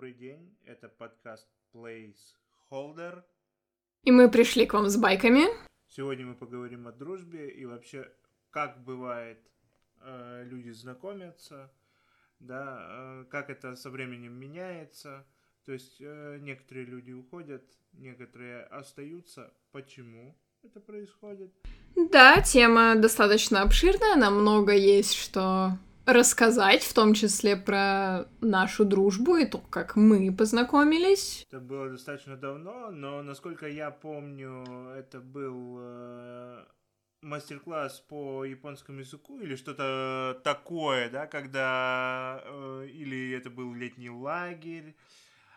Добрый день, это подкаст Placeholder. И мы пришли к вам с байками. Сегодня мы поговорим о дружбе и вообще, как бывает, э, люди знакомятся, да, э, как это со временем меняется. То есть э, некоторые люди уходят, некоторые остаются. Почему это происходит? Да, тема достаточно обширная, нам много есть что рассказать, в том числе про нашу дружбу и то, как мы познакомились. Это было достаточно давно, но насколько я помню, это был э, мастер-класс по японскому языку или что-то такое, да, когда э, или это был летний лагерь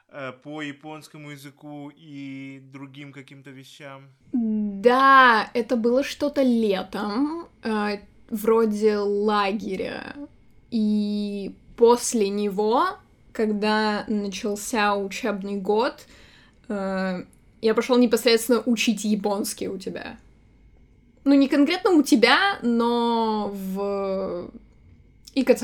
э, по японскому языку и другим каким-то вещам. Да, это было что-то летом, э, вроде лагеря. И после него, когда начался учебный год, э, я пошел непосредственно учить японский у тебя. Ну, не конкретно у тебя, но в ИКЦ.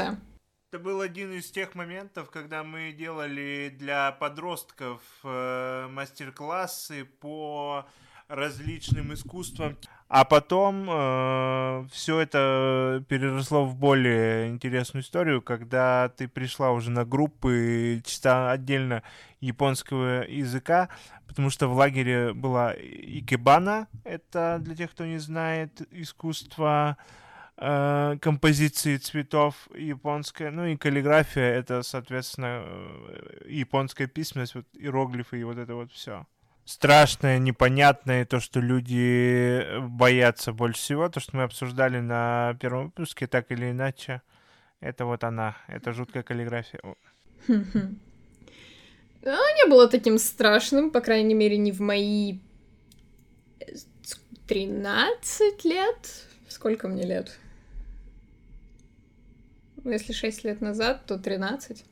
Это был один из тех моментов, когда мы делали для подростков э, мастер-классы по различным искусствам. А потом э, все это переросло в более интересную историю, когда ты пришла уже на группы чисто отдельно японского языка, потому что в лагере была икебана, это для тех, кто не знает, искусство э, композиции цветов японское, ну и каллиграфия, это, соответственно, э, японская письменность, вот иероглифы и вот это вот все страшное, непонятное, то, что люди боятся больше всего, то, что мы обсуждали на первом выпуске, так или иначе, это вот она, это жуткая каллиграфия. Ну, не было таким страшным, по крайней мере, не в мои 13 лет. Сколько мне лет? Ну, если 6 лет назад, то 13.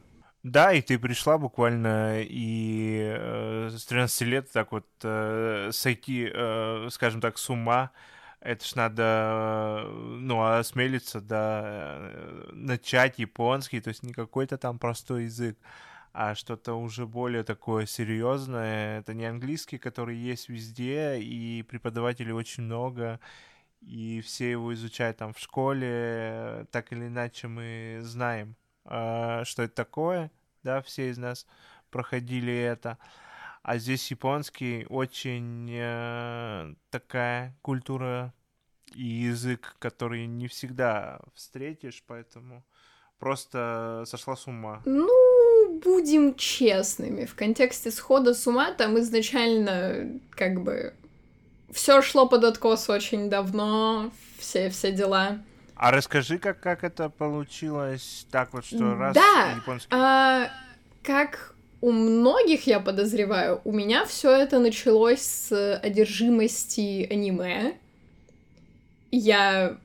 Да, и ты пришла буквально и э, с 13 лет так вот э, сойти, э, скажем так, с ума. Это ж надо, ну, осмелиться, да, э, начать японский, то есть не какой-то там простой язык, а что-то уже более такое серьезное. Это не английский, который есть везде, и преподавателей очень много, и все его изучают там в школе, так или иначе мы знаем, э, что это такое, да, все из нас проходили это. А здесь японский очень э, такая культура и язык, который не всегда встретишь, поэтому просто сошла с ума. Ну, будем честными, в контексте схода с ума там изначально как бы все шло под откос очень давно, все, все дела. А расскажи, как, как это получилось так вот, что раз да, японский... А, как у многих, я подозреваю, у меня все это началось с одержимости аниме. Я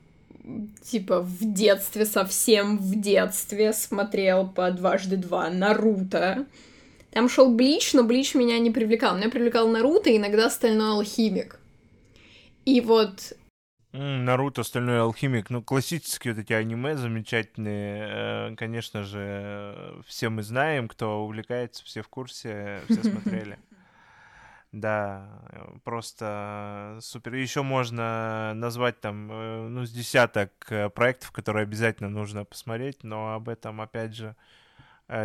типа в детстве, совсем в детстве смотрел по дважды два Наруто. Там шел Блич, но Блич меня не привлекал. Меня привлекал Наруто и иногда Стальной Алхимик. И вот Наруто, Стальной Алхимик, ну, классические вот эти аниме замечательные, э, конечно же, все мы знаем, кто увлекается, все в курсе, все смотрели. Да, просто супер. Еще можно назвать там, э, ну, с десяток э, проектов, которые обязательно нужно посмотреть, но об этом, опять же,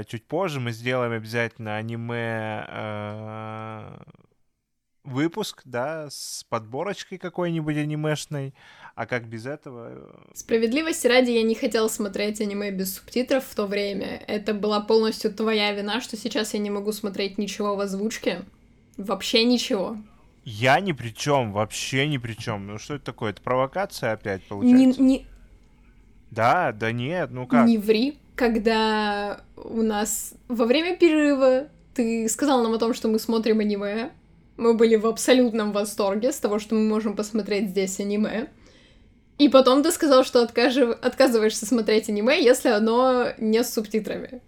чуть позже мы сделаем обязательно аниме выпуск, да, с подборочкой какой-нибудь анимешной, а как без этого? Э, Справедливости ради, я не хотела смотреть аниме без субтитров в то время. Это была полностью твоя вина, что сейчас я не могу смотреть ничего в озвучке. Вообще ничего. Я ни при чем, вообще ни при чем. Ну что это такое? Это провокация опять получается? Не, не... Да, да нет, ну как? Не ври. Когда у нас во время перерыва ты сказал нам о том, что мы смотрим аниме, мы были в абсолютном восторге с того, что мы можем посмотреть здесь аниме. И потом ты сказал, что откажив... отказываешься смотреть аниме, если оно не с субтитрами.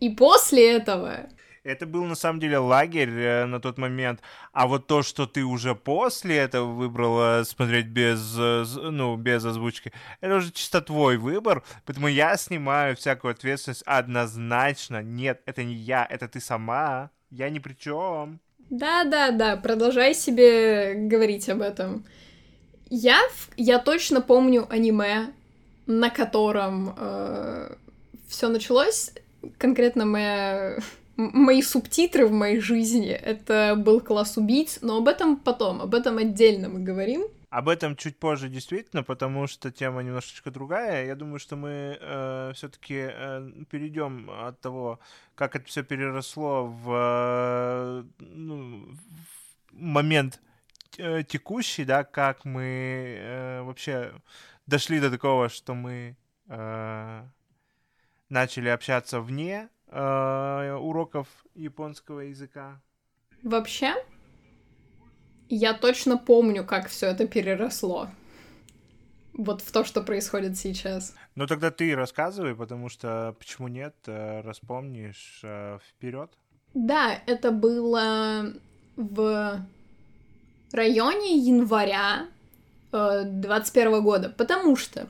И после этого... Это был на самом деле лагерь э, на тот момент, а вот то, что ты уже после этого выбрала смотреть без, э, ну, без озвучки, это уже чисто твой выбор, поэтому я снимаю всякую ответственность однозначно. Нет, это не я, это ты сама, я ни при чем. Да-да-да, продолжай себе говорить об этом. Я, я точно помню аниме, на котором э, все началось. Конкретно моя, мои субтитры в моей жизни. Это был класс убийц, но об этом потом, об этом отдельно мы говорим. Об этом чуть позже действительно, потому что тема немножечко другая. Я думаю, что мы э, все-таки э, перейдем от того, как это все переросло в, э, ну, в момент э, текущий, да, как мы э, вообще дошли до такого, что мы э, начали общаться вне э, уроков японского языка. Вообще, я точно помню, как все это переросло. Вот в то, что происходит сейчас. Ну тогда ты рассказывай, потому что почему нет, э, распомнишь э, вперед. Да, это было в районе января 2021 э, года, потому что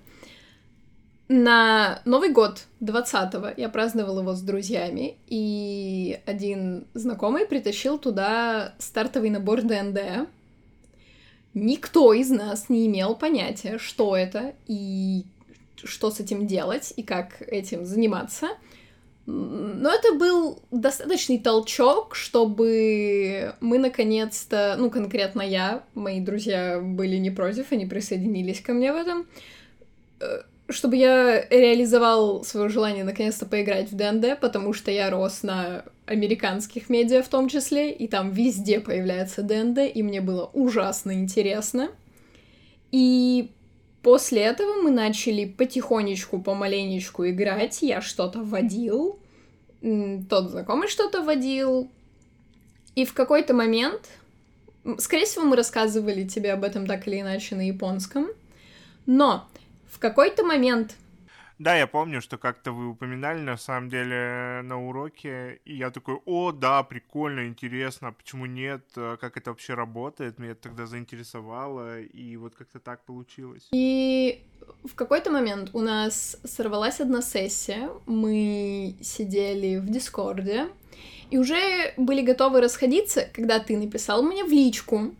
на Новый год 20-го я праздновала его с друзьями, и один знакомый притащил туда стартовый набор ДНД. Никто из нас не имел понятия, что это и что с этим делать, и как этим заниматься. Но это был достаточный толчок, чтобы мы наконец-то, ну конкретно я, мои друзья были не против, они присоединились ко мне в этом, э, чтобы я реализовал свое желание наконец-то поиграть в ДНД, потому что я рос на американских медиа в том числе, и там везде появляется ДНД, и мне было ужасно интересно. И После этого мы начали потихонечку, помаленечку играть. Я что-то вводил, тот знакомый что-то вводил. И в какой-то момент, скорее всего, мы рассказывали тебе об этом так или иначе на японском, но в какой-то момент. Да, я помню, что как-то вы упоминали на самом деле на уроке, и я такой, о, да, прикольно, интересно, а почему нет, а как это вообще работает, меня это тогда заинтересовало, и вот как-то так получилось. И в какой-то момент у нас сорвалась одна сессия, мы сидели в Дискорде, и уже были готовы расходиться, когда ты написал мне в личку,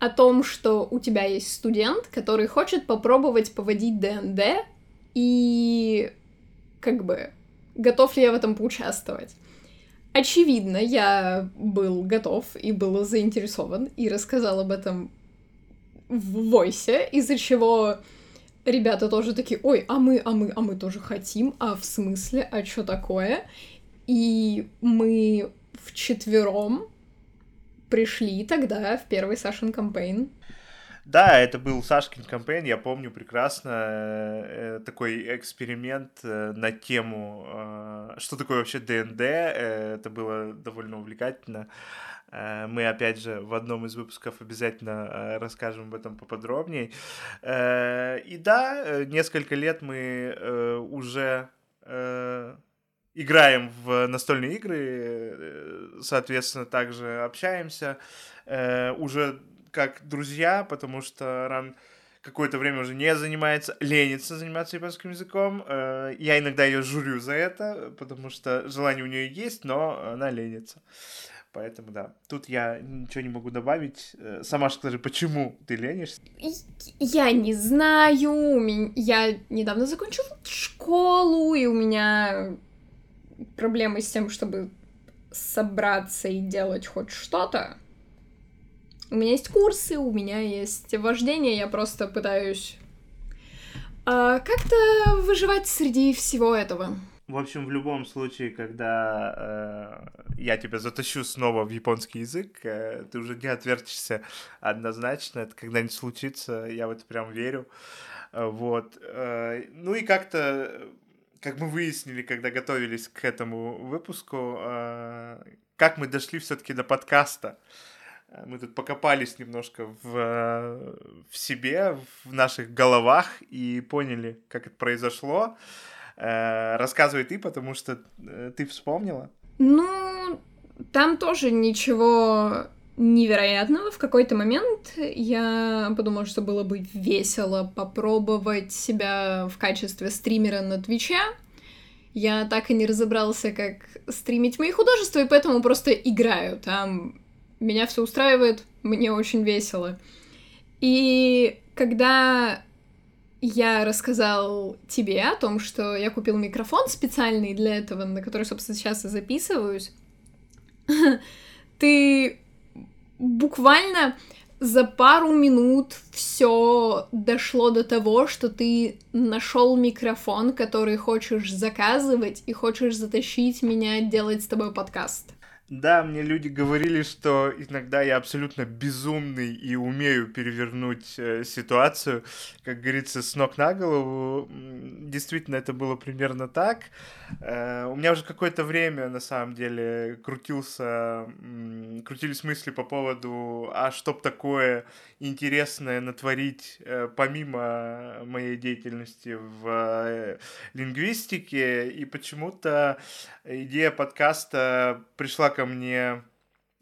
о том, что у тебя есть студент, который хочет попробовать поводить ДНД и как бы готов ли я в этом поучаствовать. Очевидно, я был готов и был заинтересован и рассказал об этом в войсе, из-за чего ребята тоже такие, ой, а мы, а мы, а мы тоже хотим, а в смысле, а что такое? И мы вчетвером пришли тогда в первый Сашин кампейн да, это был Сашкин кампейн, я помню прекрасно э, э такой эксперимент э, на тему, что такое вообще ДНД, это было довольно увлекательно. Мы, опять же, в одном из выпусков обязательно расскажем об этом поподробнее. И да, несколько лет мы уже играем в настольные игры, э, соответственно, также общаемся. Э, уже как друзья, потому что Ран какое-то время уже не занимается, ленится заниматься японским языком. Э, я иногда ее журю за это, потому что желание у нее есть, но она ленится. Поэтому да, тут я ничего не могу добавить. Э, сама скажи, почему ты ленишься? Я не знаю. Я недавно закончила школу, и у меня проблемы с тем, чтобы собраться и делать хоть что-то. У меня есть курсы, у меня есть вождение, я просто пытаюсь а, как-то выживать среди всего этого. В общем, в любом случае, когда э, я тебя затащу снова в японский язык, э, ты уже не отвертишься однозначно. Это когда-нибудь случится, я в это прям верю. Э, вот. Э, ну и как-то, как мы выяснили, когда готовились к этому выпуску, э, как мы дошли все-таки до подкаста. Э, мы тут покопались немножко в, э, в себе, в наших головах и поняли, как это произошло. Э, рассказывай ты, потому что ты вспомнила. Ну, там тоже ничего невероятного. В какой-то момент я подумала, что было бы весело попробовать себя в качестве стримера на Твиче. Я так и не разобрался, как стримить мои художества, и поэтому просто играю. Там меня все устраивает, мне очень весело. И когда я рассказал тебе о том, что я купил микрофон специальный для этого, на который, собственно, сейчас и записываюсь, ты буквально за пару минут все дошло до того, что ты нашел микрофон, который хочешь заказывать и хочешь затащить меня делать с тобой подкаст. Да, мне люди говорили, что иногда я абсолютно безумный и умею перевернуть э, ситуацию, как говорится, с ног на голову. Действительно, это было примерно так. Э, у меня уже какое-то время, на самом деле, крутился, э, крутились мысли по поводу, а что б такое интересное натворить э, помимо моей деятельности в э, лингвистике, и почему-то идея подкаста пришла ко мне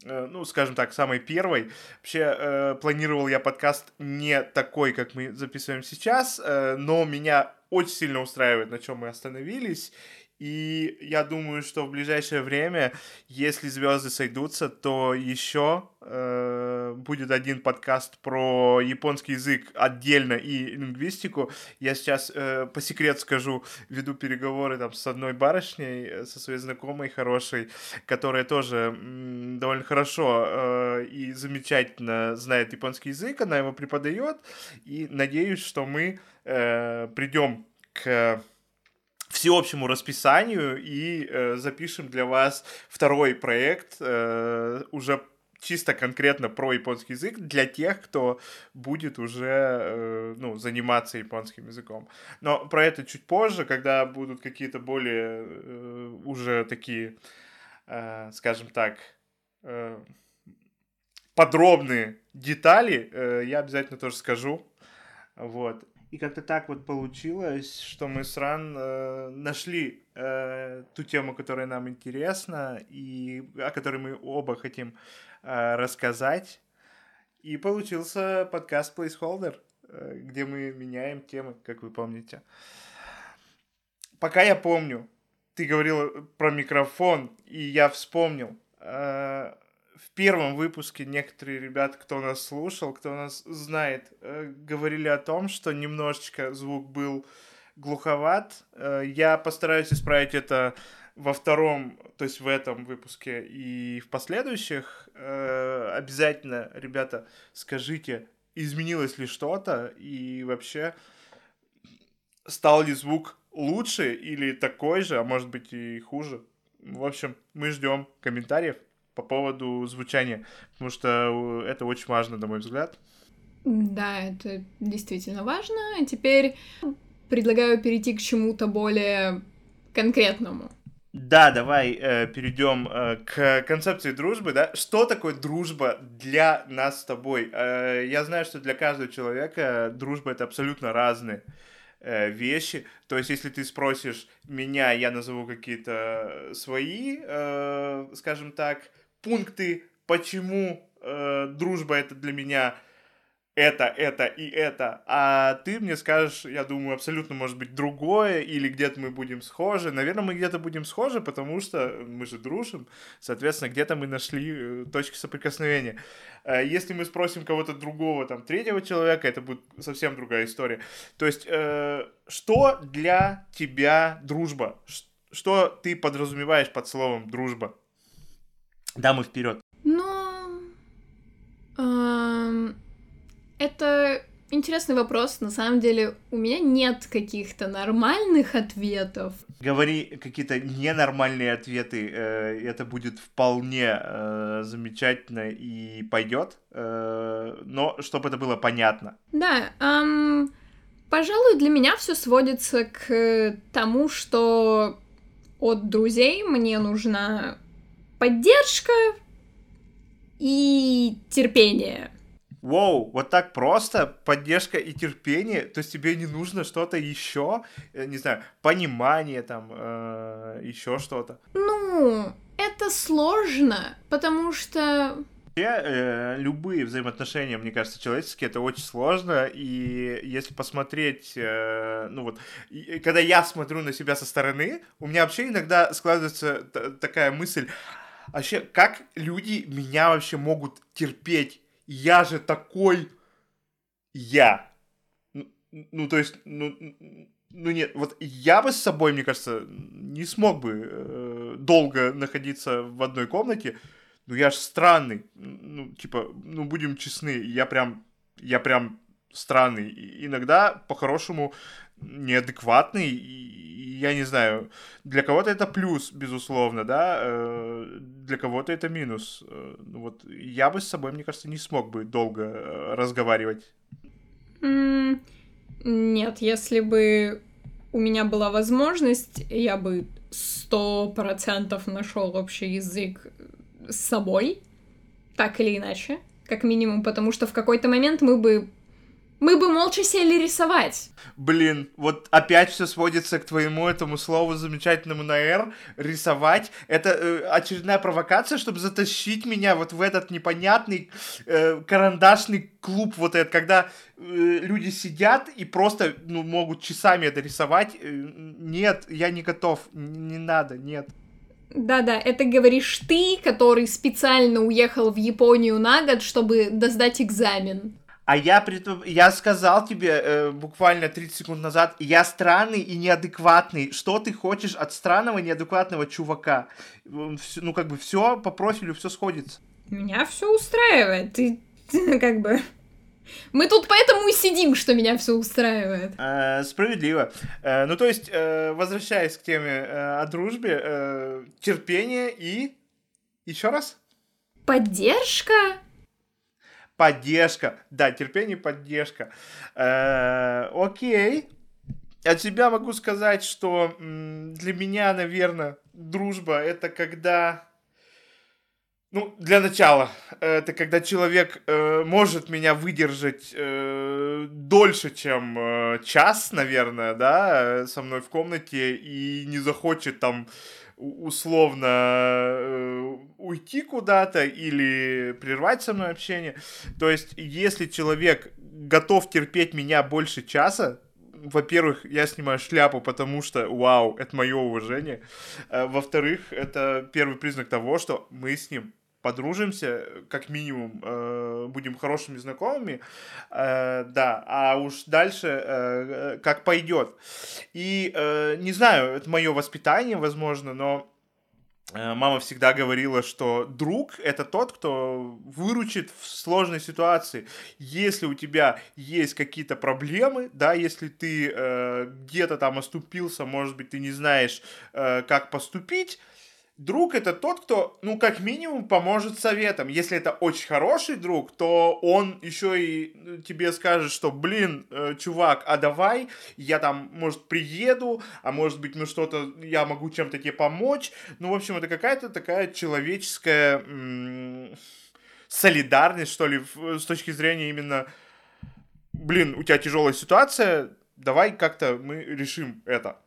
э, ну, скажем так, самой первой. Вообще, э, планировал я подкаст не такой, как мы записываем сейчас, э, но меня очень сильно устраивает, на чем мы остановились. И я думаю, что в ближайшее время, если звезды сойдутся, то еще э, будет один подкаст про японский язык отдельно и лингвистику. Я сейчас э, по секрету скажу, веду переговоры там с одной барышней, э, со своей знакомой хорошей, которая тоже м, довольно хорошо э, и замечательно знает японский язык, она его преподает, и надеюсь, что мы э, придем к всеобщему расписанию и э, запишем для вас второй проект э, уже чисто конкретно про японский язык для тех, кто будет уже э, ну, заниматься японским языком. Но про это чуть позже, когда будут какие-то более э, уже такие, э, скажем так, э, подробные детали, э, я обязательно тоже скажу. Вот. И как-то так вот получилось, что мы с Ран э, нашли э, ту тему, которая нам интересна, и о которой мы оба хотим э, рассказать. И получился подкаст Placeholder, э, где мы меняем темы, как вы помните. Пока я помню, ты говорил про микрофон, и я вспомнил. Э, в первом выпуске некоторые ребята, кто нас слушал, кто нас знает, э, говорили о том, что немножечко звук был глуховат. Э, я постараюсь исправить это во втором, то есть в этом выпуске и в последующих. Э, обязательно, ребята, скажите, изменилось ли что-то и вообще стал ли звук лучше или такой же, а может быть и хуже. В общем, мы ждем комментариев по поводу звучания, потому что это очень важно, на мой взгляд. Да, это действительно важно. А теперь предлагаю перейти к чему-то более конкретному. Да, давай э, перейдем э, к концепции дружбы, да. Что такое дружба для нас с тобой? Э, я знаю, что для каждого человека дружба это абсолютно разные э, вещи. То есть, если ты спросишь меня, я назову какие-то свои, э, скажем так, пункты, почему э, дружба это для меня это, это и это, а ты мне скажешь, я думаю, абсолютно может быть другое, или где-то мы будем схожи. Наверное, мы где-то будем схожи, потому что мы же дружим, соответственно, где-то мы нашли э, точки соприкосновения. Э, если мы спросим кого-то другого, там, третьего человека, это будет совсем другая история. То есть, э, что для тебя дружба? Что ты подразумеваешь под словом дружба? Дамы вперед. Ну, эм, это интересный вопрос. На самом деле, у меня нет каких-то нормальных ответов. Говори какие-то ненормальные ответы, э, это будет вполне э, замечательно и пойдет, э, но чтобы это было понятно. Да, эм, пожалуй, для меня все сводится к тому, что от друзей мне нужна поддержка и терпение. Воу, вот так просто, поддержка и терпение, то есть тебе не нужно что-то еще, э, не знаю, понимание там, э, еще что-то. Ну, это сложно, потому что э, любые взаимоотношения, мне кажется, человеческие, это очень сложно, и если посмотреть, э, ну вот, и, когда я смотрю на себя со стороны, у меня вообще иногда складывается такая мысль, вообще, как люди меня вообще могут терпеть? Я же такой я. Ну, ну то есть, ну, ну нет, вот я бы с собой, мне кажется, не смог бы э, долго находиться в одной комнате, ну я ж странный, ну типа, ну будем честны, я прям, я прям странный, иногда по-хорошему неадекватный, я не знаю, для кого-то это плюс, безусловно, да, э, для кого-то это минус. Э, ну вот я бы с собой, мне кажется, не смог бы долго э, разговаривать. Mm, нет, если бы у меня была возможность, я бы сто процентов нашел общий язык с собой, так или иначе, как минимум, потому что в какой-то момент мы бы мы бы молча сели рисовать. Блин, вот опять все сводится к твоему этому слову замечательному на «р». Рисовать. Это э, очередная провокация, чтобы затащить меня вот в этот непонятный э, карандашный клуб вот этот, когда э, люди сидят и просто ну, могут часами это рисовать. Э, нет, я не готов. Не надо, нет. Да-да, это говоришь ты, который специально уехал в Японию на год, чтобы сдать экзамен. А я, я сказал тебе э, буквально 30 секунд назад, я странный и неадекватный. Что ты хочешь от странного неадекватного чувака? Ну, как бы все по профилю, все сходится. Меня все устраивает. Ты, ты как бы... Мы тут поэтому и сидим, что меня все устраивает. Э, справедливо. Э, ну, то есть, э, возвращаясь к теме э, о дружбе, э, терпение и... Еще раз? Поддержка? Поддержка. Да, терпение, поддержка. Э, окей. От себя могу сказать, что для меня, наверное, дружба это когда... Ну, для начала, это когда человек э, может меня выдержать э, дольше, чем э, час, наверное, да, со мной в комнате и не захочет там условно э, уйти куда-то или прервать со мной общение. То есть, если человек готов терпеть меня больше часа, во-первых, я снимаю шляпу, потому что, вау, это мое уважение. Э, во-вторых, это первый признак того, что мы с ним подружимся, как минимум, э, будем хорошими знакомыми, э, да, а уж дальше э, как пойдет. И э, не знаю, это мое воспитание, возможно, но э, мама всегда говорила, что друг это тот, кто выручит в сложной ситуации. Если у тебя есть какие-то проблемы, да, если ты э, где-то там оступился, может быть, ты не знаешь, э, как поступить, друг это тот, кто, ну, как минимум, поможет советом. Если это очень хороший друг, то он еще и ну, тебе скажет, что, блин, э, чувак, а давай я там, может, приеду, а может быть, мы что-то, я могу чем-то тебе помочь. Ну, в общем, это какая-то такая человеческая м- солидарность, что ли, с точки зрения именно, блин, у тебя тяжелая ситуация, давай как-то мы решим это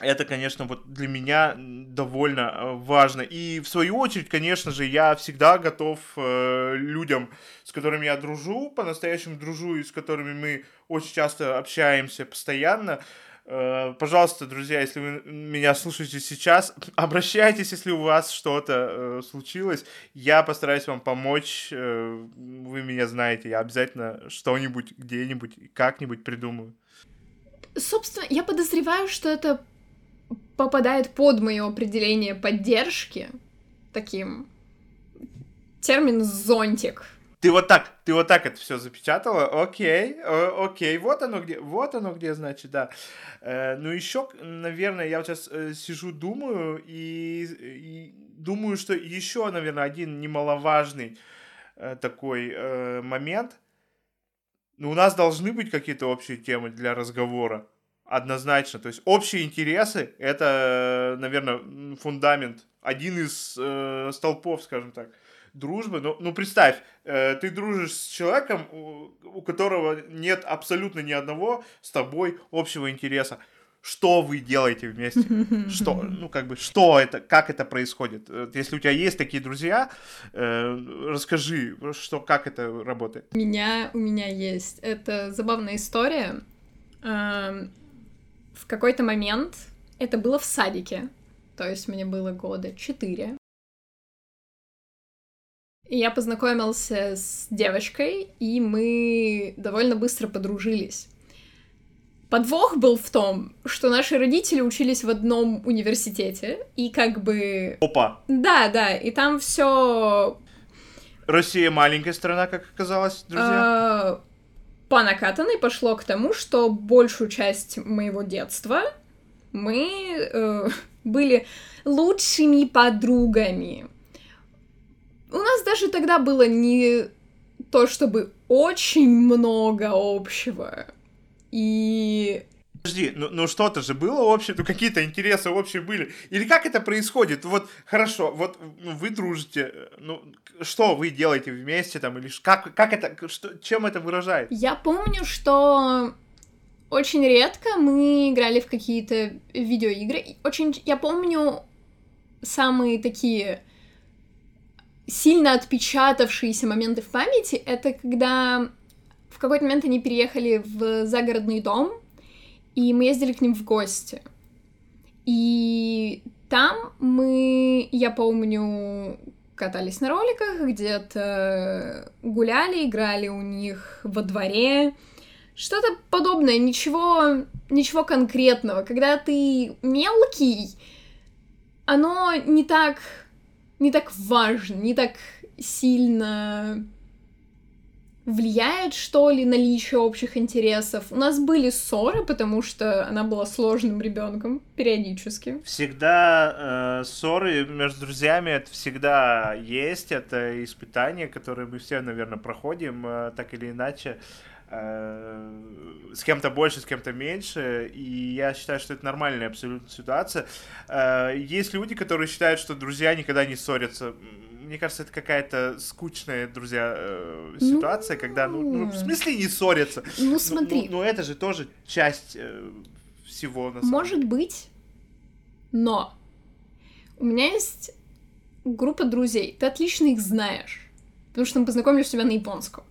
это, конечно, вот для меня довольно э, важно. И в свою очередь, конечно же, я всегда готов э, людям, с которыми я дружу, по-настоящему дружу и с которыми мы очень часто общаемся постоянно. Э, пожалуйста, друзья, если вы меня слушаете сейчас, обращайтесь, если у вас что-то э, случилось. Я постараюсь вам помочь. Вы меня знаете, я обязательно что-нибудь где-нибудь как-нибудь придумаю. Собственно, я подозреваю, что это попадает под мое определение поддержки, таким термин зонтик. Ты вот так, ты вот так это все запечатала, окей, о, окей, вот оно где, вот оно где, значит, да. Э, ну еще, наверное, я вот сейчас э, сижу, думаю и, и думаю, что еще, наверное, один немаловажный э, такой э, момент. Ну, у нас должны быть какие-то общие темы для разговора однозначно. То есть общие интересы — это, наверное, фундамент, один из э, столпов, скажем так, дружбы. Ну, ну представь, э, ты дружишь с человеком, у, у которого нет абсолютно ни одного с тобой общего интереса. что вы делаете вместе, что, ну, как бы, что это, как это происходит. Если у тебя есть такие друзья, э, расскажи, что, как это работает. У меня, у меня есть. Это забавная история. В какой-то момент, это было в садике, то есть мне было года четыре, и я познакомился с девочкой, и мы довольно быстро подружились. Подвох был в том, что наши родители учились в одном университете, и как бы... Опа! Да, да, и там все. Россия маленькая страна, как оказалось, друзья. По накатанной пошло к тому, что большую часть моего детства мы э, были лучшими подругами. У нас даже тогда было не то чтобы очень много общего. И Подожди, ну, ну что-то же было общее, ну какие-то интересы общие были. Или как это происходит? Вот хорошо, вот ну, вы дружите, ну что вы делаете вместе там, или как, как это, что, чем это выражает? Я помню, что очень редко мы играли в какие-то видеоигры. Очень, я помню самые такие сильно отпечатавшиеся моменты в памяти, это когда в какой-то момент они переехали в загородный дом, и мы ездили к ним в гости. И там мы, я помню, катались на роликах, где-то гуляли, играли у них во дворе. Что-то подобное, ничего, ничего конкретного. Когда ты мелкий, оно не так не так важно, не так сильно влияет, что ли, наличие общих интересов. У нас были ссоры, потому что она была сложным ребенком периодически. Всегда э, ссоры между друзьями это всегда есть, это испытание, которое мы все, наверное, проходим э, так или иначе. Э, с кем-то больше, с кем-то меньше, и я считаю, что это нормальная абсолютно ситуация. Э, есть люди, которые считают, что друзья никогда не ссорятся. Мне кажется, это какая-то скучная, друзья, э, ситуация, ну... когда, ну, ну, в смысле не ссорятся? Ну, смотри. Ну, ну, ну это же тоже часть всего, на самом Может деле. быть, но у меня есть группа друзей, ты отлично их знаешь, потому что мы познакомились у тебя на японском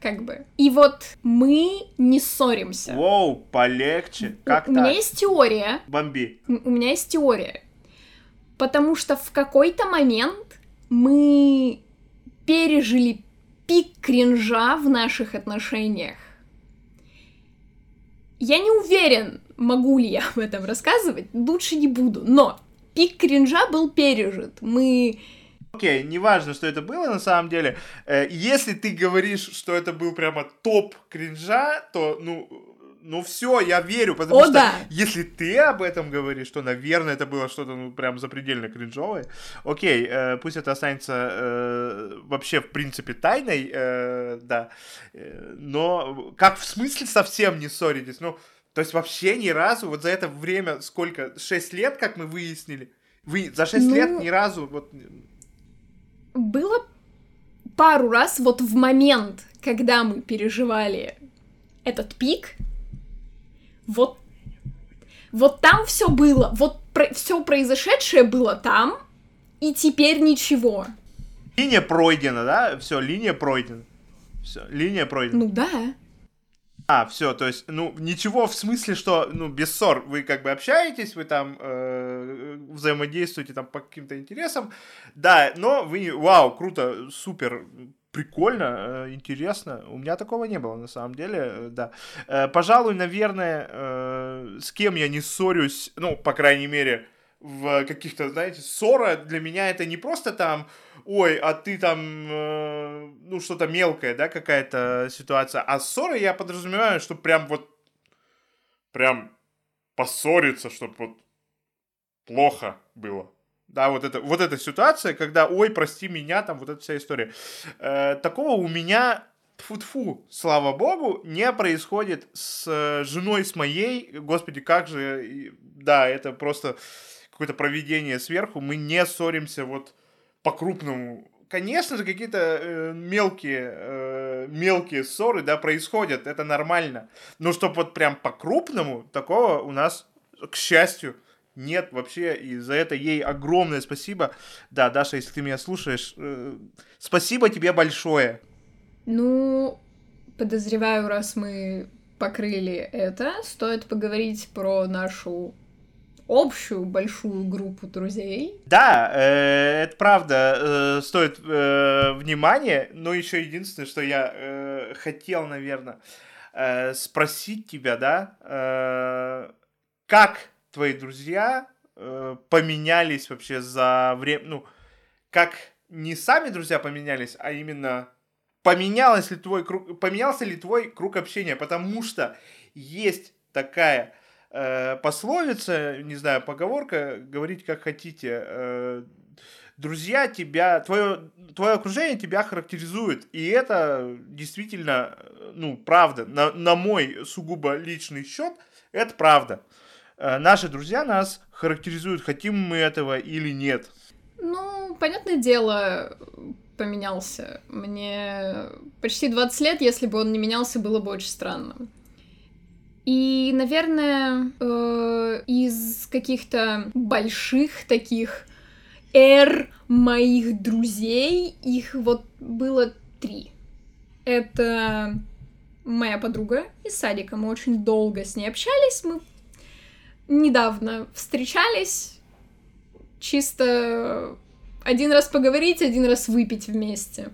как бы. И вот мы не ссоримся. Воу, полегче. Как у, так? У меня есть теория. Бомби. У меня есть теория. Потому что в какой-то момент мы пережили пик кринжа в наших отношениях. Я не уверен, могу ли я об этом рассказывать, лучше не буду, но пик кринжа был пережит. Мы Окей, okay, неважно, что это было на самом деле. Э, если ты говоришь, что это был прямо топ кринжа, то, ну, ну все, я верю, потому О, что да. если ты об этом говоришь, то, наверное, это было что-то, ну, прям запредельно кринжовое. Окей, э, пусть это останется э, вообще, в принципе, тайной, э, да. Э, но как в смысле совсем не ссоритесь? Ну, то есть вообще ни разу, вот за это время, сколько, 6 лет, как мы выяснили, вы за 6 ну... лет ни разу вот было пару раз вот в момент, когда мы переживали этот пик, вот, вот там все было, вот про, все произошедшее было там, и теперь ничего. Линия пройдена, да? Все, линия пройдена. Все, линия пройдена. Ну да. А, все, то есть, ну, ничего в смысле, что, ну, без ссор, вы как бы общаетесь, вы там э, взаимодействуете там по каким-то интересам, да, но вы, вау, круто, супер, прикольно, э, интересно. У меня такого не было, на самом деле, э, да. Э, пожалуй, наверное, с кем я не ссорюсь, ну, по крайней мере, в каких-то, знаете, ссора для меня это не просто там, ой, а ты там, ну, что-то мелкое, да, какая-то ситуация. А ссора я подразумеваю, что прям вот, прям поссориться, чтобы вот плохо было. Да, вот это, вот эта ситуация, когда, ой, прости меня, там вот эта вся история. Э, такого у меня фу-фу, слава богу, не происходит с э, женой с моей. Господи, как же, да, это просто какое-то проведение сверху. Мы не ссоримся вот по-крупному. Конечно же, какие-то э, мелкие, э, мелкие ссоры, да, происходят, это нормально. Но чтобы вот прям по-крупному, такого у нас к счастью, нет вообще, и за это ей огромное спасибо. Да, Даша, если ты меня слушаешь, э, спасибо тебе большое. Ну, подозреваю, раз мы покрыли это, стоит поговорить про нашу общую большую группу друзей. Да, э, это правда э, стоит э, внимания, но еще единственное, что я э, хотел, наверное, э, спросить тебя, да, э, как твои друзья э, поменялись вообще за время, ну, как не сами друзья поменялись, а именно поменялось ли твой круг, поменялся ли твой круг общения, потому что есть такая э, пословица, не знаю, поговорка, говорить как хотите, э, друзья тебя, твое, твое окружение тебя характеризует, и это действительно, ну, правда, на, на мой сугубо личный счет, это правда. Э, наши друзья нас характеризуют, хотим мы этого или нет. Ну, понятное дело, поменялся. Мне почти 20 лет, если бы он не менялся, было бы очень странно. И, наверное, э, из каких-то больших таких эр моих друзей, их вот было три. Это моя подруга из садика. Мы очень долго с ней общались. Мы недавно встречались. Чисто один раз поговорить, один раз выпить вместе.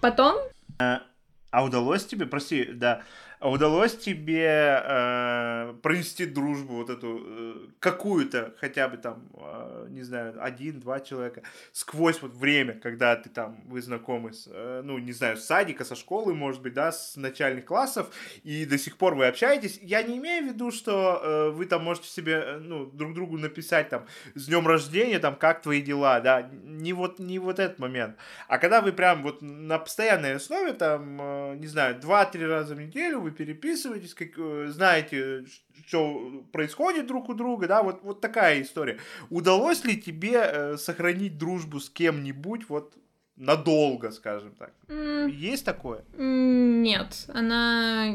Потом... А, а удалось тебе, прости, да, удалось тебе э, пронести дружбу вот эту э, какую-то, хотя бы там, э, не знаю, один-два человека, сквозь вот время, когда ты там, вы знакомы с, э, ну, не знаю, с садика, со школы, может быть, да, с начальных классов, и до сих пор вы общаетесь. Я не имею в виду, что э, вы там можете себе, э, ну, друг другу написать там с днем рождения, там, как твои дела, да, не вот, не вот этот момент. А когда вы прям вот на постоянной основе, там, э, не знаю, два-три раза в неделю вы переписываетесь, как, э, знаете, что происходит друг у друга, да, вот, вот такая история. Удалось ли тебе э, сохранить дружбу с кем-нибудь вот надолго, скажем так? Mm. Есть такое? Нет, она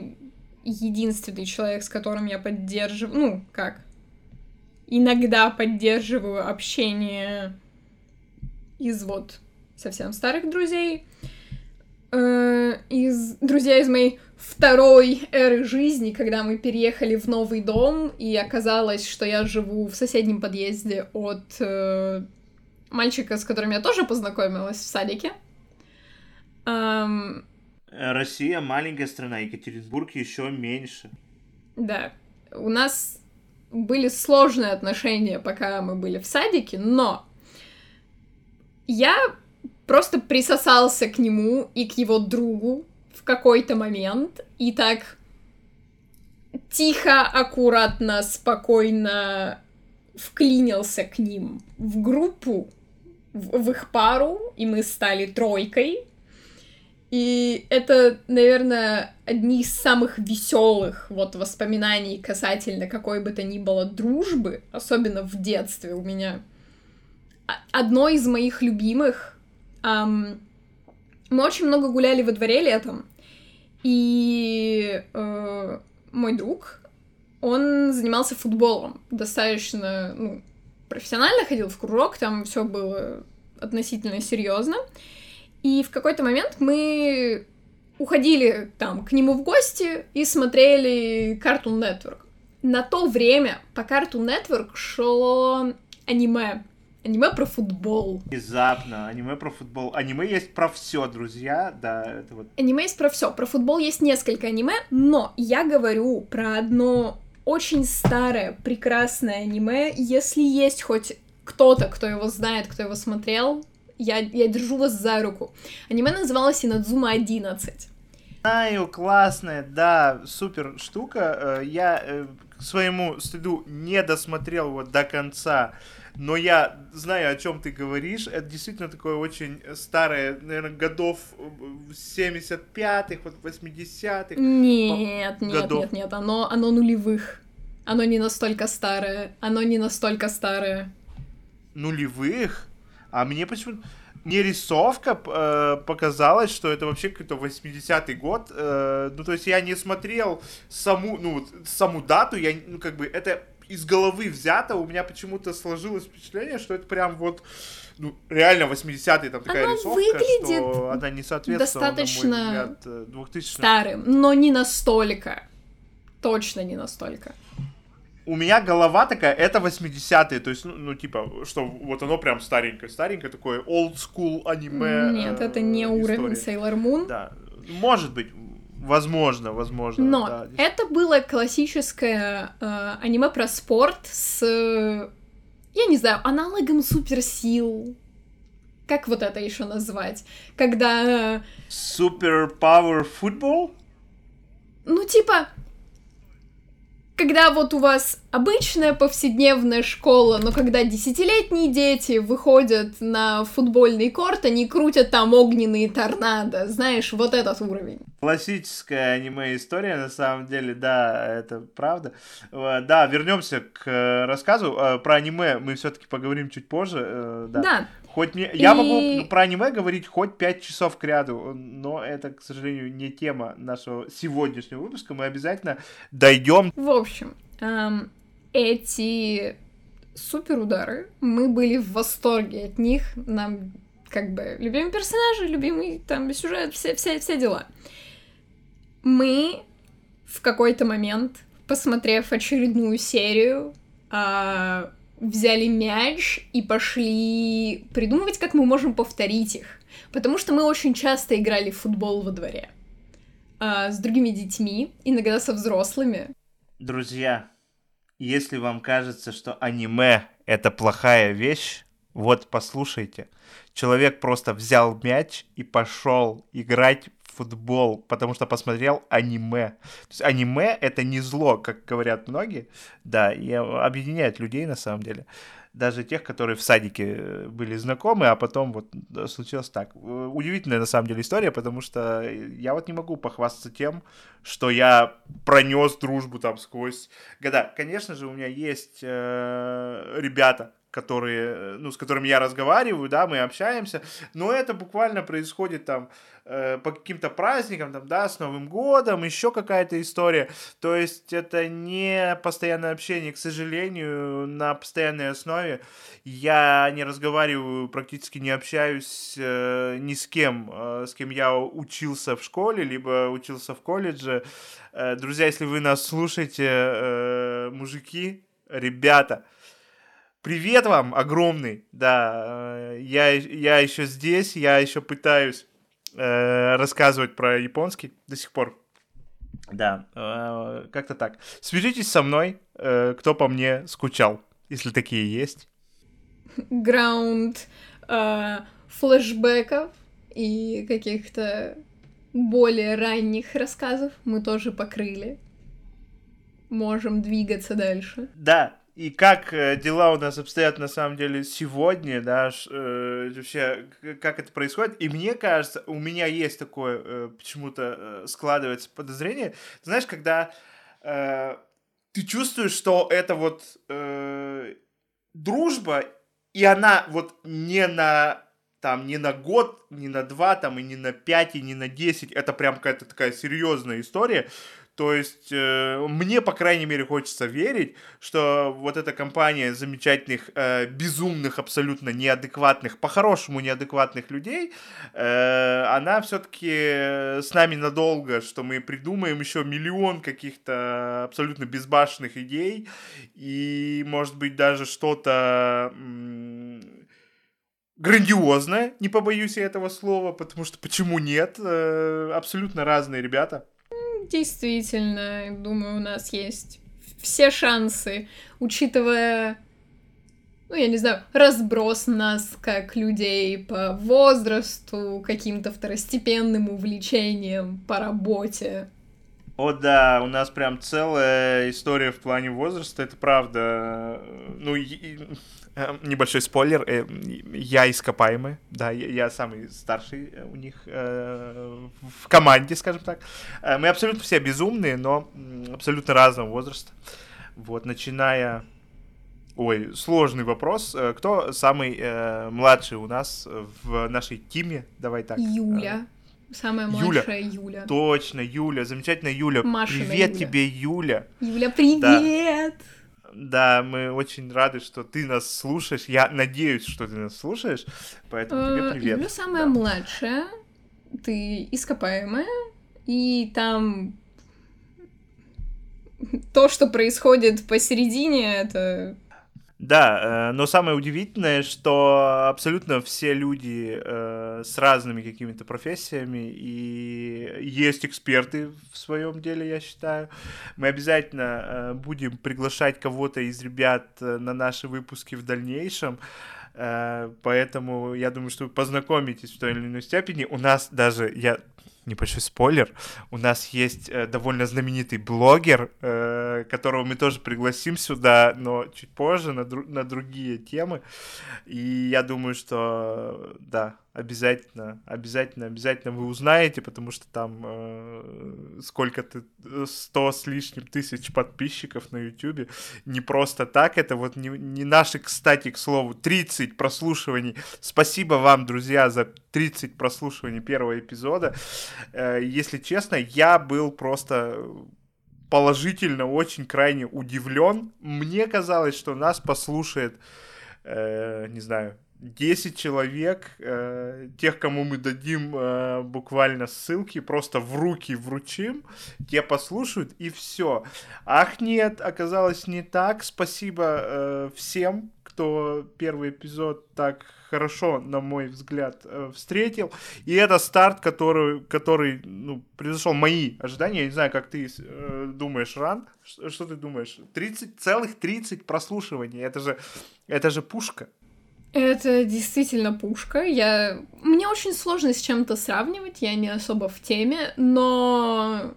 единственный человек, с которым я поддерживаю, ну, как, иногда поддерживаю общение из вот совсем старых друзей, э, из друзья из моей второй эры жизни, когда мы переехали в новый дом, и оказалось, что я живу в соседнем подъезде от э, мальчика, с которым я тоже познакомилась в садике. Um... Россия маленькая страна, Екатеринбург еще меньше. Да. У нас были сложные отношения, пока мы были в садике, но я просто присосался к нему и к его другу в какой-то момент и так тихо, аккуратно, спокойно вклинился к ним в группу, в, в их пару, и мы стали тройкой. И это, наверное, одни из самых веселых вот воспоминаний касательно какой бы то ни было дружбы, особенно в детстве у меня. Одно из моих любимых эм, мы очень много гуляли во дворе летом, и э, мой друг, он занимался футболом, достаточно, ну, профессионально ходил в кружок, там все было относительно серьезно. И в какой-то момент мы уходили там к нему в гости и смотрели Cartoon Network. На то время по Cartoon Network шло аниме Аниме про футбол. Внезапно. Аниме про футбол. Аниме есть про все, друзья. Да, это вот. Аниме есть про все. Про футбол есть несколько аниме, но я говорю про одно очень старое, прекрасное аниме. Если есть хоть кто-то, кто его знает, кто его смотрел, я, я держу вас за руку. Аниме называлось Инадзума 11. Знаю, классная, да, супер штука. Э, я э, к своему стыду не досмотрел вот до конца но я знаю, о чем ты говоришь. Это действительно такое очень старое, наверное, годов 75-х, вот 80-х. Нет, нет, годов. нет, нет, оно, оно нулевых. Оно не настолько старое. Оно не настолько старое. Нулевых? А мне почему... мне рисовка э, показалась, что это вообще какой-то 80-й год. Э, ну, то есть я не смотрел саму, ну, саму дату, я, ну, как бы, это из головы взято, у меня почему-то сложилось впечатление, что это прям вот, ну, реально 80-е, там такая Оно рисовка, выглядит что она не соответствовала, достаточно на мой взгляд, 2000 Старым, но не настолько. Точно не настолько. у меня голова такая, это 80-е, то есть, ну, ну, типа, что вот оно прям старенькое, старенькое, такое old school аниме. Нет, э, это не уровень история. Sailor Moon. Да, может быть, возможно, возможно. Но да, это было классическое э, аниме про спорт с, э, я не знаю, аналогом суперсил. Как вот это еще назвать? Когда, э, Super Power Football? ну типа, когда вот у вас обычная повседневная школа, но когда десятилетние дети выходят на футбольный корт, они крутят там огненные торнадо, знаешь, вот этот уровень. Классическая аниме-история, на самом деле, да, это правда. Э, Да, вернемся к э, рассказу. Э, Про аниме мы все-таки поговорим чуть позже. Да. Да, Хоть мне... Я И- могу ну, про аниме говорить хоть 5 часов к ряду, но это, к сожалению, не тема нашего сегодняшнего выпуска. Мы обязательно дойдем. В общем, эм, эти суперудары, мы были в восторге от них, нам как бы любимые персонажи, любимый там сюжет, все, все, все дела. Мы в какой-то момент, посмотрев очередную серию, а, взяли мяч и пошли придумывать, как мы можем повторить их. Потому что мы очень часто играли в футбол во дворе. А, с другими детьми, иногда со взрослыми. Друзья, если вам кажется, что аниме это плохая вещь, вот послушайте. Человек просто взял мяч и пошел играть в футбол, потому что посмотрел аниме. То есть аниме это не зло, как говорят многие, да, и объединяет людей на самом деле. Даже тех, которые в садике э, были знакомы, а потом вот случилось так. Э, Удивительная на самом деле история, потому что я вот не могу похвастаться тем, что я пронес дружбу там сквозь года. Конечно же, у меня есть э, ребята, которые, э, ну, с которыми я разговариваю, да, мы общаемся, но это буквально происходит там э, по каким-то праздникам, там, да, с Новым годом, еще какая-то история. То есть это не постоянное общение, к сожалению, на постоянной основе. Я не разговариваю, практически не общаюсь э, ни с кем, э, с кем я учился в школе, либо учился в колледже. Э, друзья, если вы нас слушаете, э, мужики, ребята, привет вам огромный, да, э, я, я еще здесь, я еще пытаюсь э, рассказывать про японский до сих пор. Да, э, как-то так. Свяжитесь со мной, э, кто по мне скучал, если такие есть. Граунд э, флешбеков и каких-то более ранних рассказов мы тоже покрыли. Можем двигаться дальше. Да, и как э, дела у нас обстоят на самом деле сегодня, да, э, вообще, как это происходит. И мне кажется, у меня есть такое э, почему-то складывается подозрение. Знаешь, когда ты чувствуешь, что это вот дружба, и она вот не на там не на год, не на два, там и не на пять, и не на десять, это прям какая-то такая серьезная история. То есть э, мне, по крайней мере, хочется верить, что вот эта компания замечательных, э, безумных, абсолютно неадекватных, по-хорошему неадекватных людей, э, она все-таки с нами надолго, что мы придумаем еще миллион каких-то абсолютно безбашенных идей, и, может быть, даже что-то грандиозное, не побоюсь я этого слова, потому что почему нет? Э, абсолютно разные ребята. Действительно, думаю, у нас есть все шансы, учитывая, ну, я не знаю, разброс нас как людей по возрасту, каким-то второстепенным увлечениям, по работе. О да, у нас прям целая история в плане возраста, это правда. Ну, и- и, э, небольшой спойлер, э, я ископаемый, да, я, я самый старший э, у них э, в команде, скажем так. Э, Мы абсолютно все безумные, но абсолютно разного возраста. Вот, начиная Ой, сложный вопрос. Э, кто самый э, младший у нас в нашей тиме? Давай так. Юля. Самая младшая Юля. Юля. Точно, Юля. Замечательная Юля. Машина привет Юля. тебе, Юля. Юля, привет! Да. да, мы очень рады, что ты нас слушаешь. Я надеюсь, что ты нас слушаешь. Поэтому тебе э, привет. Юля самая да. младшая. Ты ископаемая. И там то, что происходит посередине, это да, э, но самое удивительное, что абсолютно все люди э, с разными какими-то профессиями, и есть эксперты в своем деле, я считаю. Мы обязательно э, будем приглашать кого-то из ребят на наши выпуски в дальнейшем. Поэтому я думаю, что вы познакомитесь в той или иной степени. У нас даже, я небольшой спойлер, у нас есть э, довольно знаменитый блогер, э, которого мы тоже пригласим сюда, но чуть позже, на, дру- на другие темы. И я думаю, что да, обязательно, обязательно, обязательно вы узнаете, потому что там э, сколько-то, сто с лишним тысяч подписчиков на YouTube. Не просто так, это вот не, не наши, кстати, к слову, 30 прослушиваний. Спасибо вам, друзья, за 30 прослушиваний первого эпизода. Э, если честно, я был просто положительно, очень крайне удивлен. Мне казалось, что нас послушает, э, не знаю, 10 человек, э, тех, кому мы дадим э, буквально ссылки, просто в руки вручим, те послушают и все. Ах нет, оказалось не так. Спасибо э, всем, кто первый эпизод так хорошо, на мой взгляд, э, встретил. И это старт, который, который ну, превзошел мои ожидания. Я не знаю, как ты э, думаешь, Ран. Что, что ты думаешь? 30, целых 30 прослушиваний. Это же, это же пушка. Это действительно пушка. Я... Мне очень сложно с чем-то сравнивать, я не особо в теме, но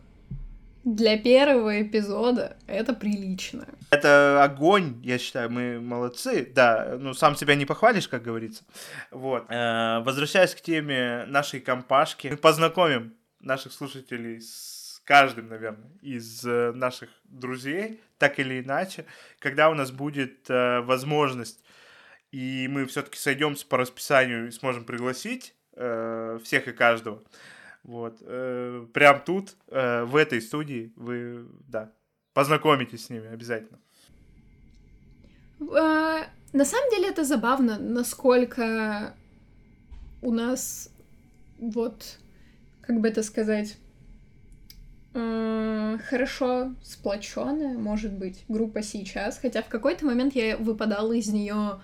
для первого эпизода это прилично. Это огонь, я считаю, мы молодцы. Да, ну сам себя не похвалишь, как говорится. Вот. Э, возвращаясь к теме нашей компашки, мы познакомим наших слушателей с каждым, наверное, из э, наших друзей, так или иначе, когда у нас будет э, возможность и мы все-таки сойдемся по расписанию и сможем пригласить э, всех и каждого. Вот. Э, прям тут, э, в этой студии, вы, да, познакомитесь с ними обязательно. А, на самом деле это забавно, насколько у нас вот, как бы это сказать, э, хорошо сплоченная, может быть, группа сейчас, хотя в какой-то момент я выпадала из нее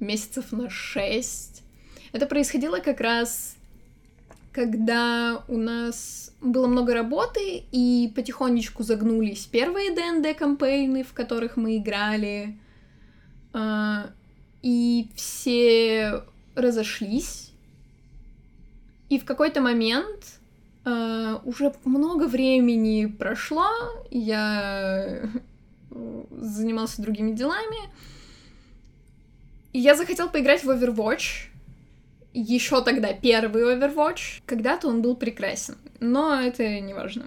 месяцев на шесть. Это происходило как раз, когда у нас было много работы, и потихонечку загнулись первые ДНД-кампейны, в которых мы играли, а, и все разошлись. И в какой-то момент Uh, уже много времени прошло, я занимался другими делами, я захотел поиграть в Overwatch. Еще тогда первый Overwatch. Когда-то он был прекрасен, но это не важно.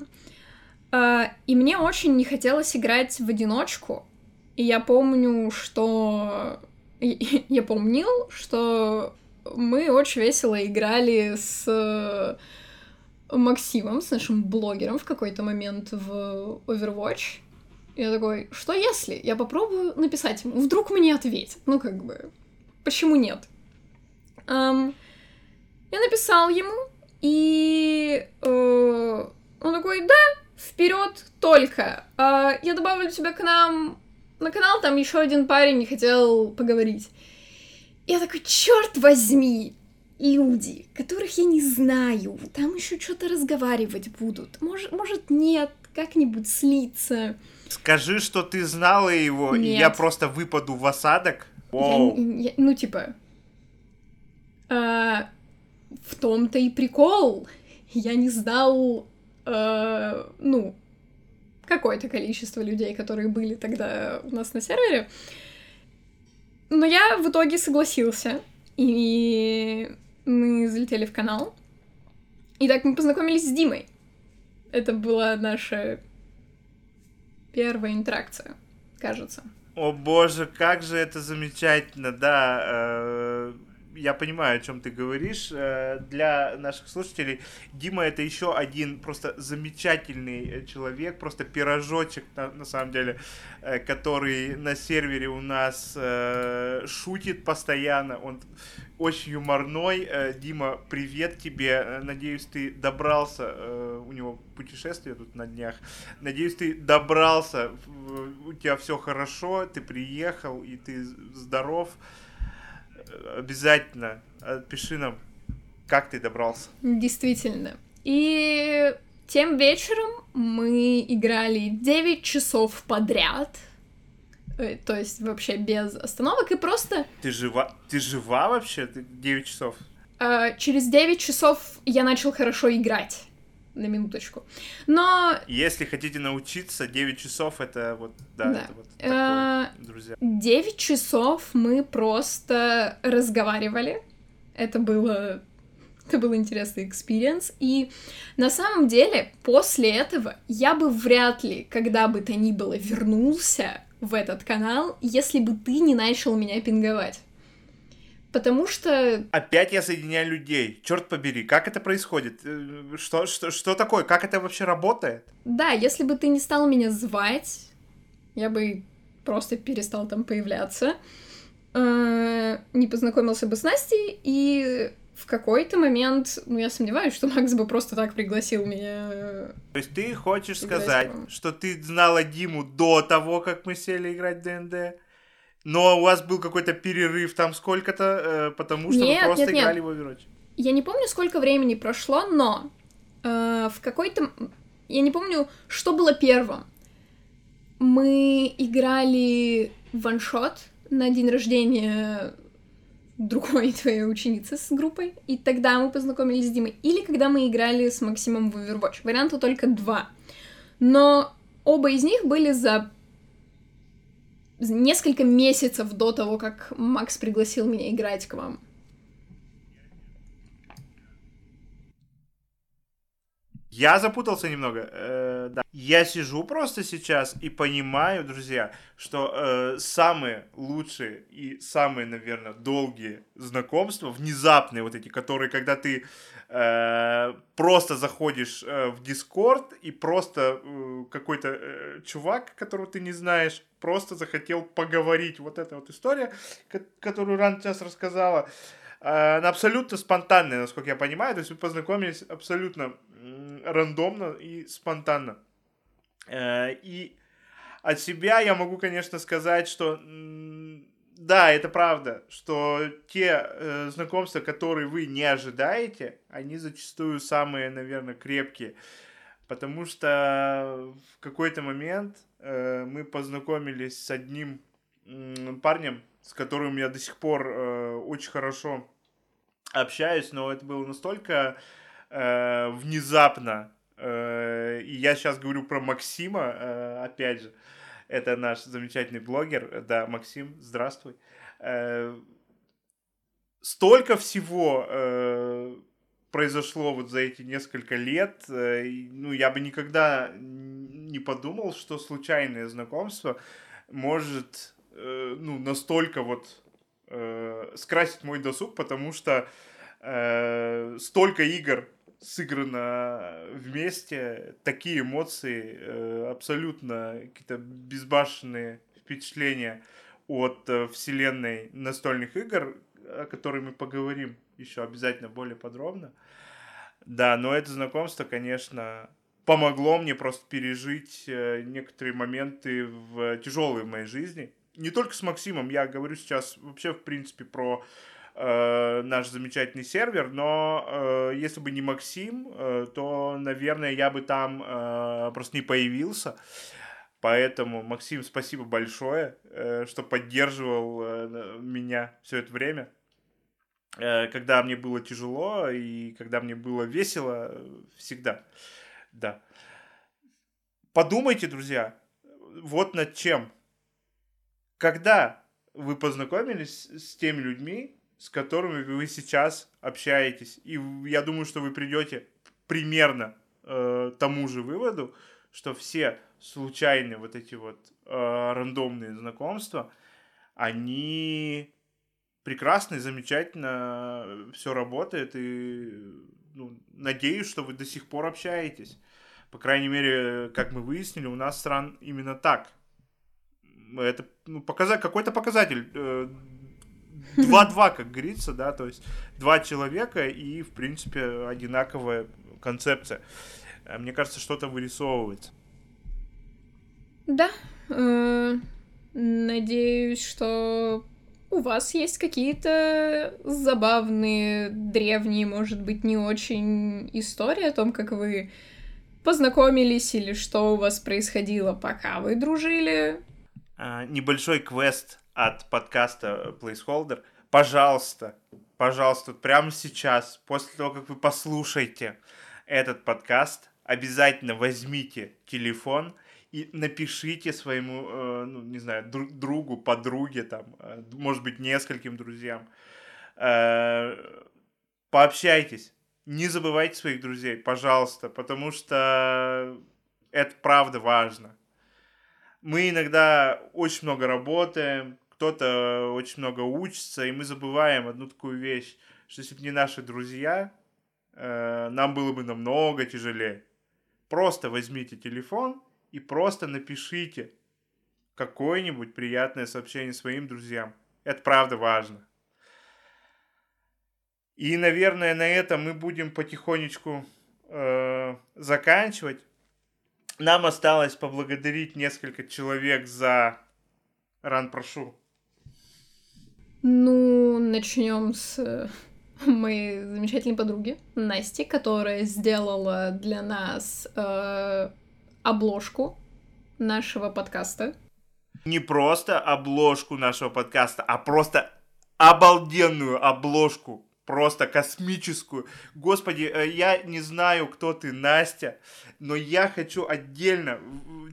А, и мне очень не хотелось играть в одиночку. И я помню, что... Я помнил, что мы очень весело играли с Максимом, с нашим блогером в какой-то момент в Overwatch. Я такой, что если я попробую написать ему, вдруг мне ответит? Ну, как бы, почему нет? Um, я написал ему, и uh, он такой, да, вперед только. Uh, я добавлю тебя к нам на канал, там еще один парень не хотел поговорить. Я такой, черт возьми, люди, которых я не знаю, там еще что-то разговаривать будут. Может, может нет, как-нибудь слиться. Скажи, что ты знала его, Нет. и я просто выпаду в осадок. Я, я, ну, типа... А, в том-то и прикол. Я не знал, а, ну, какое-то количество людей, которые были тогда у нас на сервере. Но я в итоге согласился. И мы залетели в канал. И так мы познакомились с Димой. Это была наша первая интеракция, кажется. О боже, как же это замечательно, да. Э, я понимаю, о чем ты говоришь. Э, для наших слушателей Дима это еще один просто замечательный человек, просто пирожочек на, на самом деле, э, который на сервере у нас э, шутит постоянно. Он очень юморной. Дима, привет тебе. Надеюсь, ты добрался. У него путешествие тут на днях. Надеюсь, ты добрался. У тебя все хорошо. Ты приехал и ты здоров обязательно отпиши нам, как ты добрался. Действительно. И тем вечером мы играли 9 часов подряд. Э, то есть вообще без остановок и просто... Ты жива? Ты жива вообще? Ты 9 часов? А, через 9 часов я начал хорошо играть на минуточку. Но... Если хотите научиться, 9 часов это вот, да, да. это вот такое, а, друзья. 9 часов мы просто разговаривали. Это было... Это был интересный experience. И на самом деле, после этого я бы вряд ли, когда бы то ни было, вернулся в этот канал, если бы ты не начал меня пинговать. Потому что... Опять я соединяю людей. Черт побери, как это происходит? Э, что, что, что такое? Как это вообще работает? Да, если бы ты не стал меня звать, я бы просто перестал там появляться. Э, не познакомился бы с Настей, и в какой-то момент, ну, я сомневаюсь, что Макс бы просто так пригласил меня. То есть ты хочешь сказать, что ты знала Диму до того, как мы сели играть в ДНД? Но у вас был какой-то перерыв там сколько-то, э, потому что нет, вы просто нет, играли нет. в Overwatch. Я не помню, сколько времени прошло, но э, в какой-то... Я не помню, что было первым. Мы играли ваншот на день рождения другой твоей ученицы с группой, и тогда мы познакомились с Димой. Или когда мы играли с Максимом в Overwatch. Варианта только два. Но оба из них были за несколько месяцев до того, как Макс пригласил меня играть к вам. Я запутался немного. Э, да. Я сижу просто сейчас и понимаю, друзья, что э, самые лучшие и самые, наверное, долгие знакомства, внезапные вот эти, которые, когда ты э, просто заходишь э, в Дискорд и просто э, какой-то э, чувак, которого ты не знаешь, просто захотел поговорить. Вот эта вот история, которую Ран сейчас рассказала, э, она абсолютно спонтанная, насколько я понимаю. То есть вы познакомились абсолютно рандомно и спонтанно. Э, и от себя я могу, конечно, сказать, что да, это правда, что те э, знакомства, которые вы не ожидаете, они зачастую самые, наверное, крепкие. Потому что в какой-то момент э, мы познакомились с одним э, парнем, с которым я до сих пор э, очень хорошо общаюсь, но это было настолько э, внезапно. Э, и я сейчас говорю про Максима, э, опять же. Это наш замечательный блогер. Да, Максим, здравствуй. Э, столько всего э, произошло вот за эти несколько лет. Э, ну, я бы никогда не подумал, что случайное знакомство может э, ну, настолько вот э, скрасить мой досуг, потому что э, столько игр сыграно вместе, такие эмоции, э, абсолютно какие-то безбашенные впечатления от э, вселенной настольных игр, о которой мы поговорим еще обязательно более подробно. Да, но это знакомство, конечно, помогло мне просто пережить э, некоторые моменты в тяжелые в моей жизни. Не только с Максимом, я говорю сейчас вообще, в принципе, про э, наш замечательный сервер, но э, если бы не Максим, э, то, наверное, я бы там э, просто не появился. Поэтому, Максим, спасибо большое, э, что поддерживал э, меня все это время. Э, когда мне было тяжело и когда мне было весело, всегда. Да. Подумайте, друзья, вот над чем. Когда вы познакомились с теми людьми, с которыми вы сейчас общаетесь. И я думаю, что вы придете примерно э, тому же выводу, что все случайные вот эти вот э, рандомные знакомства, они прекрасно и замечательно все работает, и ну, надеюсь, что вы до сих пор общаетесь. По крайней мере, как мы выяснили, у нас стран именно так. Это ну, показать, какой-то показатель. 2-2, как говорится, да, то есть два человека и, в принципе, одинаковая концепция. Э, мне кажется, что-то вырисовывается. Да. Э, надеюсь, что у вас есть какие-то забавные, древние, может быть, не очень истории о том, как вы познакомились или что у вас происходило, пока вы дружили. А, небольшой квест от подкаста Placeholder. Пожалуйста, пожалуйста, прямо сейчас, после того, как вы послушаете этот подкаст, обязательно возьмите телефон и напишите своему, э, ну, не знаю, другу, подруге, там, э, может быть, нескольким друзьям. Э, пообщайтесь. Не забывайте своих друзей, пожалуйста, потому что это правда важно. Мы иногда очень много работаем, кто-то очень много учится, и мы забываем одну такую вещь, что если бы не наши друзья, нам было бы намного тяжелее. Просто возьмите телефон, и просто напишите какое-нибудь приятное сообщение своим друзьям. Это правда важно. И, наверное, на этом мы будем потихонечку э, заканчивать. Нам осталось поблагодарить несколько человек за ран прошу. Ну, начнем с моей замечательной подруги Насти, которая сделала для нас э, обложку нашего подкаста. Не просто обложку нашего подкаста, а просто обалденную обложку. Просто космическую. Господи, э, я не знаю, кто ты, Настя, но я хочу отдельно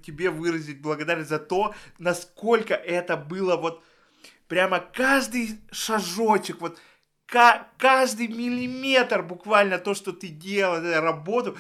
тебе выразить благодарность за то, насколько это было вот прямо каждый шажочек, вот каждый миллиметр буквально то, что ты делал, работу,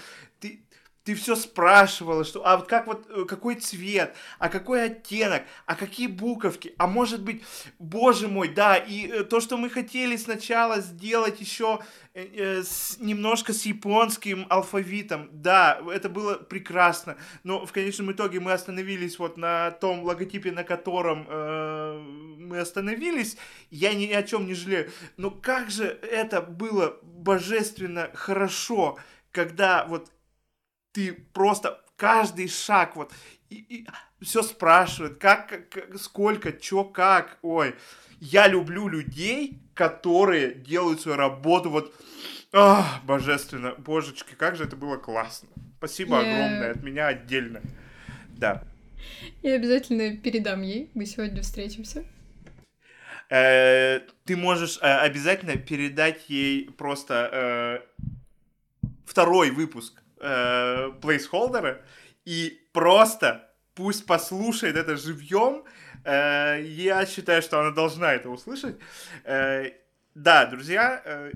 ты, все спрашивала, что, а вот как вот, э, какой цвет, а какой оттенок, а какие буковки, а может быть, боже мой, да, и э, то, что мы хотели сначала сделать еще э, с, немножко с японским алфавитом, да, это было прекрасно, но в конечном итоге мы остановились вот на том логотипе, на котором э, мы остановились, я ни о чем не жалею, но как же это было божественно хорошо, когда вот ты просто каждый шаг вот и, и все спрашивает, как, как, сколько, чё, как, ой. Я люблю людей, которые делают свою работу вот ах, божественно. Божечки, как же это было классно. Спасибо Я... огромное от меня отдельно. Да. Я обязательно передам ей. Мы сегодня встретимся. Э, ты можешь э, обязательно передать ей просто э, второй выпуск э, и просто пусть послушает это живьем. Э, я считаю, что она должна это услышать. Э, да, друзья, э,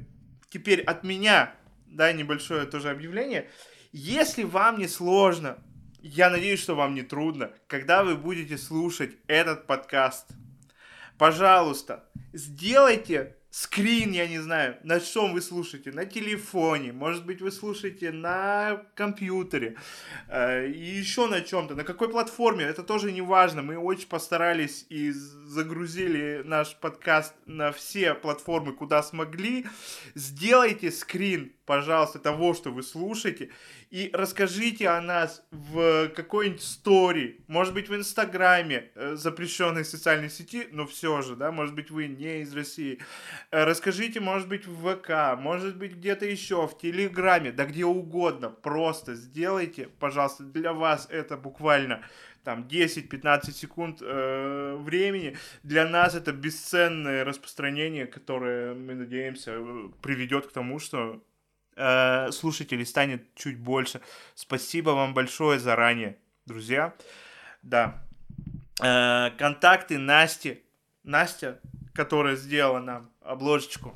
теперь от меня, да, небольшое тоже объявление. Если вам не сложно, я надеюсь, что вам не трудно, когда вы будете слушать этот подкаст, пожалуйста, сделайте скрин, я не знаю, на чем вы слушаете, на телефоне, может быть, вы слушаете на компьютере, э, и еще на чем-то, на какой платформе, это тоже не важно, мы очень постарались и загрузили наш подкаст на все платформы, куда смогли, сделайте скрин, пожалуйста, того, что вы слушаете, и расскажите о нас в какой-нибудь стори, может быть, в Инстаграме, э, запрещенной социальной сети, но все же, да, может быть, вы не из России. Э, расскажите, может быть, в ВК, может быть, где-то еще, в Телеграме, да где угодно. Просто сделайте, пожалуйста, для вас это буквально там 10-15 секунд э, времени. Для нас это бесценное распространение, которое, мы надеемся, приведет к тому, что э, слушателей станет чуть больше. Спасибо вам большое заранее, друзья. Да. Э, контакты Насти. Настя, которая сделала нам обложечку,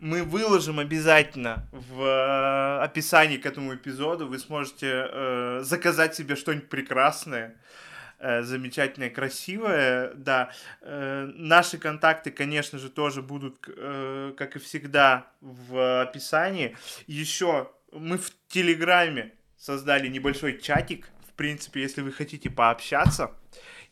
мы выложим обязательно в э, описании к этому эпизоду. Вы сможете заказать себе что-нибудь прекрасное, замечательное, красивое. Да, э, наши контакты, конечно же, тоже будут, э, как и всегда, в описании. Еще мы в Телеграме создали небольшой чатик. В принципе, если вы хотите пообщаться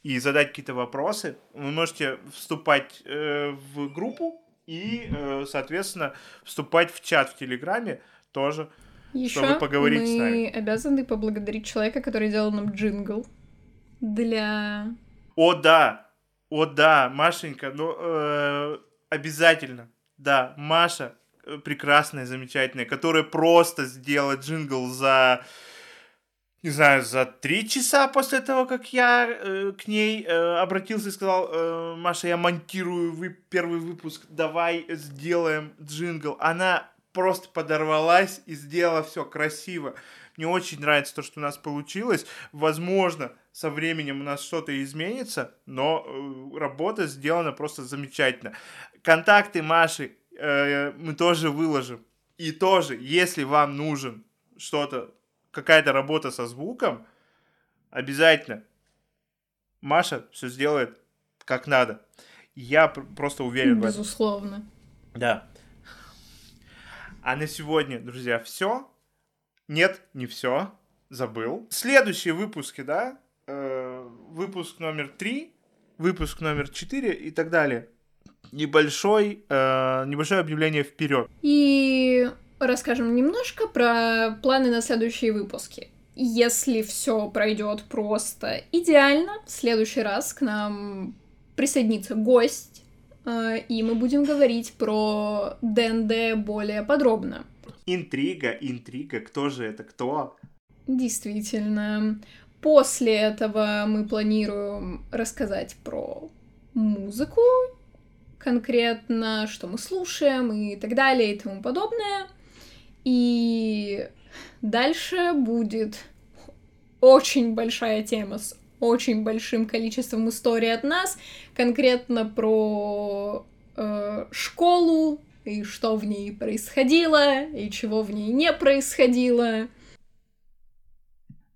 и задать какие-то вопросы, вы можете вступать э, в группу и, э, соответственно, вступать в чат в Телеграме тоже, Еще чтобы поговорить мы с нами. обязаны поблагодарить человека, который делал нам джингл для... О, да! О, да, Машенька, ну, э, обязательно. Да, Маша э, прекрасная, замечательная, которая просто сделала джингл за, не знаю, за три часа после того, как я э, к ней э, обратился и сказал, э, Маша, я монтирую вы, первый выпуск, давай сделаем джингл. Она просто подорвалась и сделала все красиво. Мне очень нравится то, что у нас получилось. Возможно, со временем у нас что-то изменится, но э, работа сделана просто замечательно. Контакты Маши э, мы тоже выложим. И тоже, если вам нужен что-то, какая-то работа со звуком, обязательно Маша все сделает как надо. Я пр- просто уверен в этом. Безусловно. Да. А на сегодня, друзья, все. Нет, не все. Забыл. Следующие выпуски, да? Э, выпуск номер три, выпуск номер четыре и так далее. Небольшой, э, небольшое объявление вперед. И расскажем немножко про планы на следующие выпуски. Если все пройдет просто идеально, в следующий раз к нам присоединится гость, э, и мы будем говорить про ДНД более подробно. Интрига, интрига, кто же это кто? Действительно. После этого мы планируем рассказать про музыку, конкретно, что мы слушаем и так далее и тому подобное. И дальше будет очень большая тема с очень большим количеством историй от нас, конкретно про э, школу и что в ней происходило и чего в ней не происходило.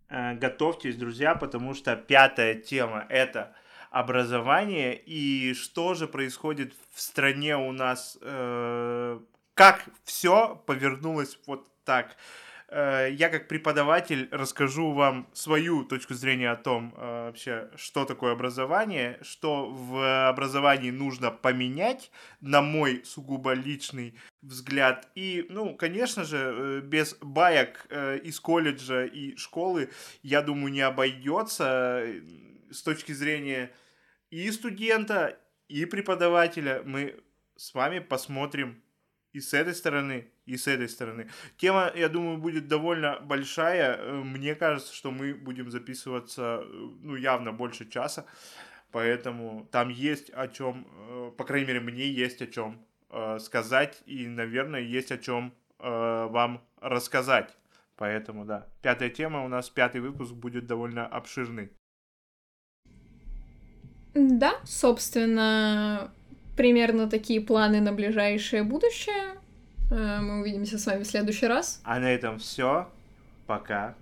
Э, Готовьтесь, друзья, потому что пятая тема это образование и что же происходит в стране у нас, э, как все повернулось вот так. Э, Я как преподаватель расскажу вам свою точку зрения о том э, вообще, что такое образование, что в образовании нужно поменять, на мой сугубо личный взгляд. И, ну, конечно же, э, без баек из колледжа и школы, я думаю, не обойдется с точки зрения и студента, и преподавателя. Мы с вами посмотрим и с этой стороны, и с этой стороны. Тема, я думаю, будет довольно большая. Э, Мне кажется, что мы будем записываться, э, ну, явно больше часа. Поэтому там есть о чем, э, по крайней мере, мне есть о чем сказать. И, наверное, есть о чем вам рассказать. Поэтому, да. Пятая тема у нас, пятый выпуск будет довольно обширный. Да, собственно, примерно такие планы на ближайшее будущее. Э, Мы увидимся с вами в следующий раз. А на этом все. Пока.